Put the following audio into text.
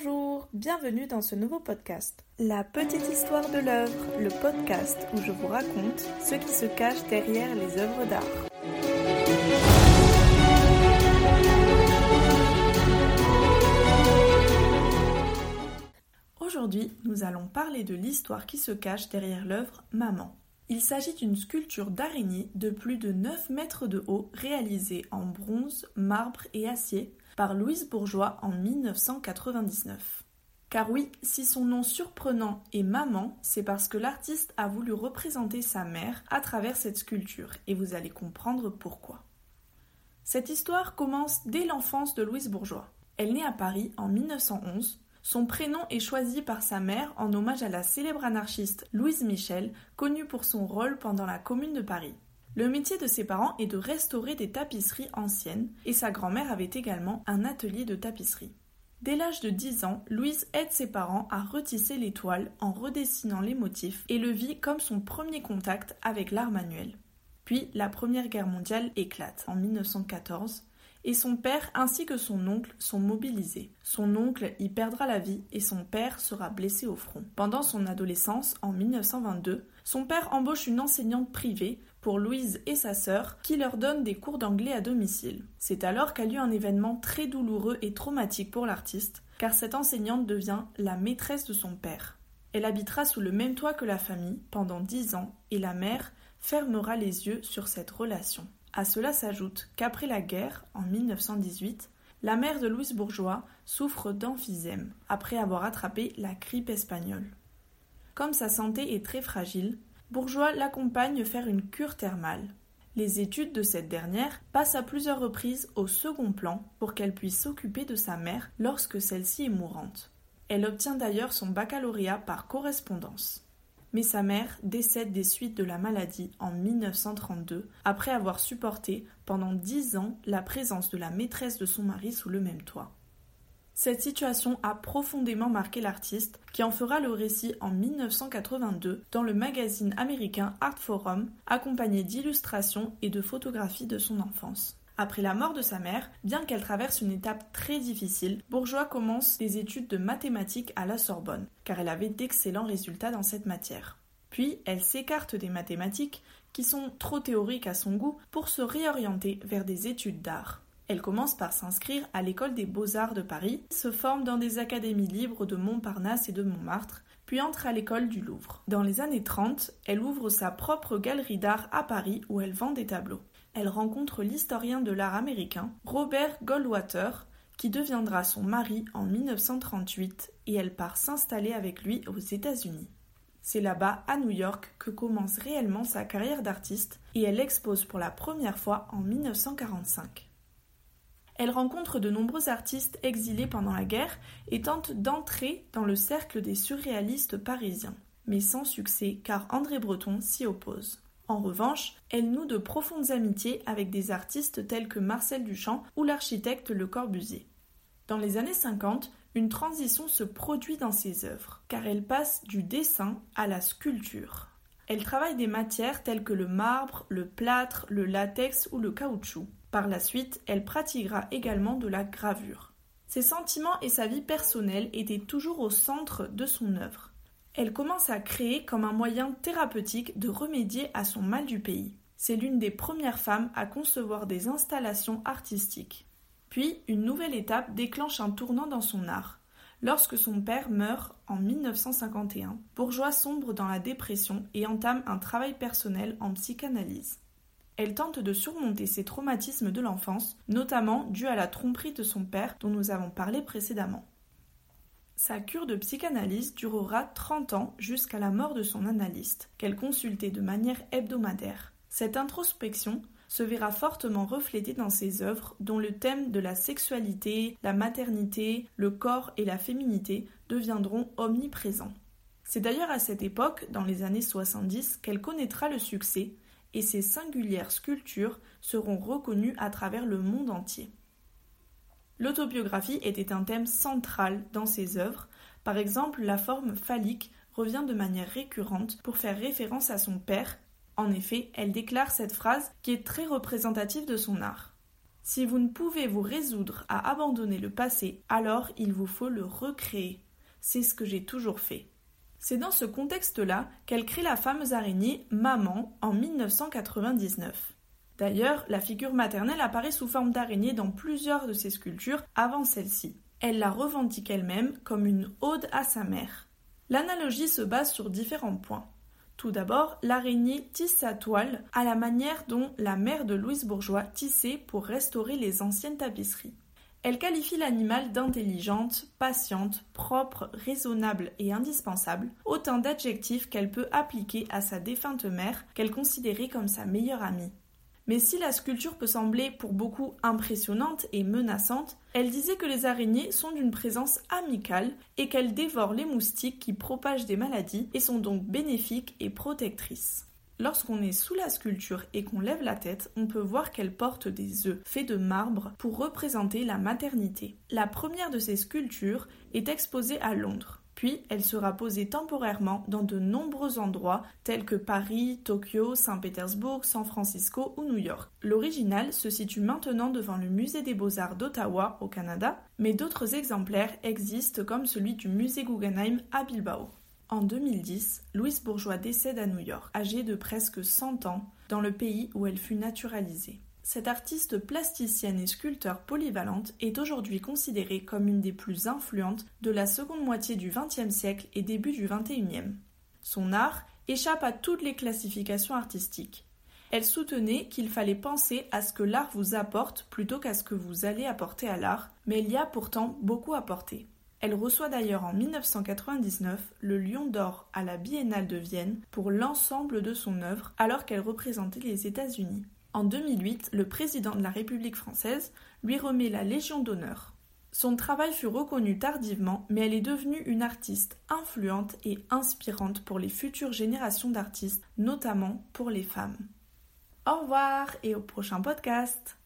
Bonjour, bienvenue dans ce nouveau podcast. La petite histoire de l'œuvre, le podcast où je vous raconte ce qui se cache derrière les œuvres d'art. Aujourd'hui, nous allons parler de l'histoire qui se cache derrière l'œuvre Maman. Il s'agit d'une sculpture d'araignée de plus de 9 mètres de haut réalisée en bronze, marbre et acier par Louise Bourgeois en 1999. Car oui, si son nom surprenant est Maman, c'est parce que l'artiste a voulu représenter sa mère à travers cette sculpture, et vous allez comprendre pourquoi. Cette histoire commence dès l'enfance de Louise Bourgeois. Elle naît à Paris en 1911. Son prénom est choisi par sa mère en hommage à la célèbre anarchiste Louise Michel, connue pour son rôle pendant la Commune de Paris. Le métier de ses parents est de restaurer des tapisseries anciennes et sa grand-mère avait également un atelier de tapisserie. Dès l'âge de 10 ans, Louise aide ses parents à retisser les toiles en redessinant les motifs et le vit comme son premier contact avec l'art manuel. Puis la Première Guerre mondiale éclate en 1914 son père ainsi que son oncle sont mobilisés. Son oncle y perdra la vie et son père sera blessé au front. Pendant son adolescence, en 1922, son père embauche une enseignante privée pour Louise et sa sœur qui leur donne des cours d'anglais à domicile. C'est alors qu'a lieu un événement très douloureux et traumatique pour l'artiste, car cette enseignante devient la maîtresse de son père. Elle habitera sous le même toit que la famille pendant dix ans et la mère fermera les yeux sur cette relation. À cela s'ajoute qu'après la guerre, en 1918, la mère de Louise Bourgeois souffre d'emphysème après avoir attrapé la grippe espagnole. Comme sa santé est très fragile, Bourgeois l'accompagne faire une cure thermale. Les études de cette dernière passent à plusieurs reprises au second plan pour qu'elle puisse s'occuper de sa mère lorsque celle-ci est mourante. Elle obtient d'ailleurs son baccalauréat par correspondance mais sa mère décède des suites de la maladie en 1932, après avoir supporté pendant dix ans la présence de la maîtresse de son mari sous le même toit. Cette situation a profondément marqué l'artiste, qui en fera le récit en 1982 dans le magazine américain Art Forum, accompagné d'illustrations et de photographies de son enfance. Après la mort de sa mère, bien qu'elle traverse une étape très difficile, Bourgeois commence des études de mathématiques à la Sorbonne, car elle avait d'excellents résultats dans cette matière. Puis elle s'écarte des mathématiques, qui sont trop théoriques à son goût, pour se réorienter vers des études d'art. Elle commence par s'inscrire à l'école des beaux-arts de Paris, se forme dans des académies libres de Montparnasse et de Montmartre, puis entre à l'école du Louvre. Dans les années 30, elle ouvre sa propre galerie d'art à Paris où elle vend des tableaux elle rencontre l'historien de l'art américain Robert Goldwater, qui deviendra son mari en 1938 et elle part s'installer avec lui aux États-Unis. C'est là-bas, à New York, que commence réellement sa carrière d'artiste et elle expose pour la première fois en 1945. Elle rencontre de nombreux artistes exilés pendant la guerre et tente d'entrer dans le cercle des surréalistes parisiens, mais sans succès car André Breton s'y oppose. En revanche, elle noue de profondes amitiés avec des artistes tels que Marcel Duchamp ou l'architecte Le Corbusier. Dans les années 50, une transition se produit dans ses œuvres, car elle passe du dessin à la sculpture. Elle travaille des matières telles que le marbre, le plâtre, le latex ou le caoutchouc. Par la suite, elle pratiquera également de la gravure. Ses sentiments et sa vie personnelle étaient toujours au centre de son œuvre elle commence à créer comme un moyen thérapeutique de remédier à son mal du pays. C'est l'une des premières femmes à concevoir des installations artistiques. Puis, une nouvelle étape déclenche un tournant dans son art. Lorsque son père meurt en 1951, Bourgeois sombre dans la dépression et entame un travail personnel en psychanalyse. Elle tente de surmonter ses traumatismes de l'enfance, notamment dus à la tromperie de son père dont nous avons parlé précédemment. Sa cure de psychanalyse durera 30 ans jusqu'à la mort de son analyste, qu'elle consultait de manière hebdomadaire. Cette introspection se verra fortement reflétée dans ses œuvres dont le thème de la sexualité, la maternité, le corps et la féminité deviendront omniprésents. C'est d'ailleurs à cette époque, dans les années 70, qu'elle connaîtra le succès et ses singulières sculptures seront reconnues à travers le monde entier. L'autobiographie était un thème central dans ses œuvres. Par exemple, la forme phallique revient de manière récurrente pour faire référence à son père. En effet, elle déclare cette phrase qui est très représentative de son art. Si vous ne pouvez vous résoudre à abandonner le passé, alors il vous faut le recréer. C'est ce que j'ai toujours fait. C'est dans ce contexte-là qu'elle crée la fameuse araignée Maman en 1999. D'ailleurs, la figure maternelle apparaît sous forme d'araignée dans plusieurs de ses sculptures avant celle-ci. Elle la revendique elle-même comme une ode à sa mère. L'analogie se base sur différents points. Tout d'abord, l'araignée tisse sa toile à la manière dont la mère de Louise Bourgeois tissait pour restaurer les anciennes tapisseries. Elle qualifie l'animal d'intelligente, patiente, propre, raisonnable et indispensable, autant d'adjectifs qu'elle peut appliquer à sa défunte mère qu'elle considérait comme sa meilleure amie. Mais si la sculpture peut sembler pour beaucoup impressionnante et menaçante, elle disait que les araignées sont d'une présence amicale et qu'elles dévorent les moustiques qui propagent des maladies et sont donc bénéfiques et protectrices. Lorsqu'on est sous la sculpture et qu'on lève la tête, on peut voir qu'elle porte des œufs faits de marbre pour représenter la maternité. La première de ces sculptures est exposée à Londres. Puis elle sera posée temporairement dans de nombreux endroits tels que Paris, Tokyo, Saint-Pétersbourg, San Francisco ou New York. L'original se situe maintenant devant le musée des beaux-arts d'Ottawa au Canada, mais d'autres exemplaires existent comme celui du musée Guggenheim à Bilbao. En 2010, Louise Bourgeois décède à New York, âgée de presque 100 ans, dans le pays où elle fut naturalisée. Cette artiste plasticienne et sculpteur polyvalente est aujourd'hui considérée comme une des plus influentes de la seconde moitié du XXe siècle et début du XXIe. Son art échappe à toutes les classifications artistiques. Elle soutenait qu'il fallait penser à ce que l'art vous apporte plutôt qu'à ce que vous allez apporter à l'art, mais il y a pourtant beaucoup porter. Elle reçoit d'ailleurs en 1999 le Lion d'or à la Biennale de Vienne pour l'ensemble de son œuvre alors qu'elle représentait les États-Unis. En 2008, le président de la République française lui remet la Légion d'honneur. Son travail fut reconnu tardivement, mais elle est devenue une artiste influente et inspirante pour les futures générations d'artistes, notamment pour les femmes. Au revoir et au prochain podcast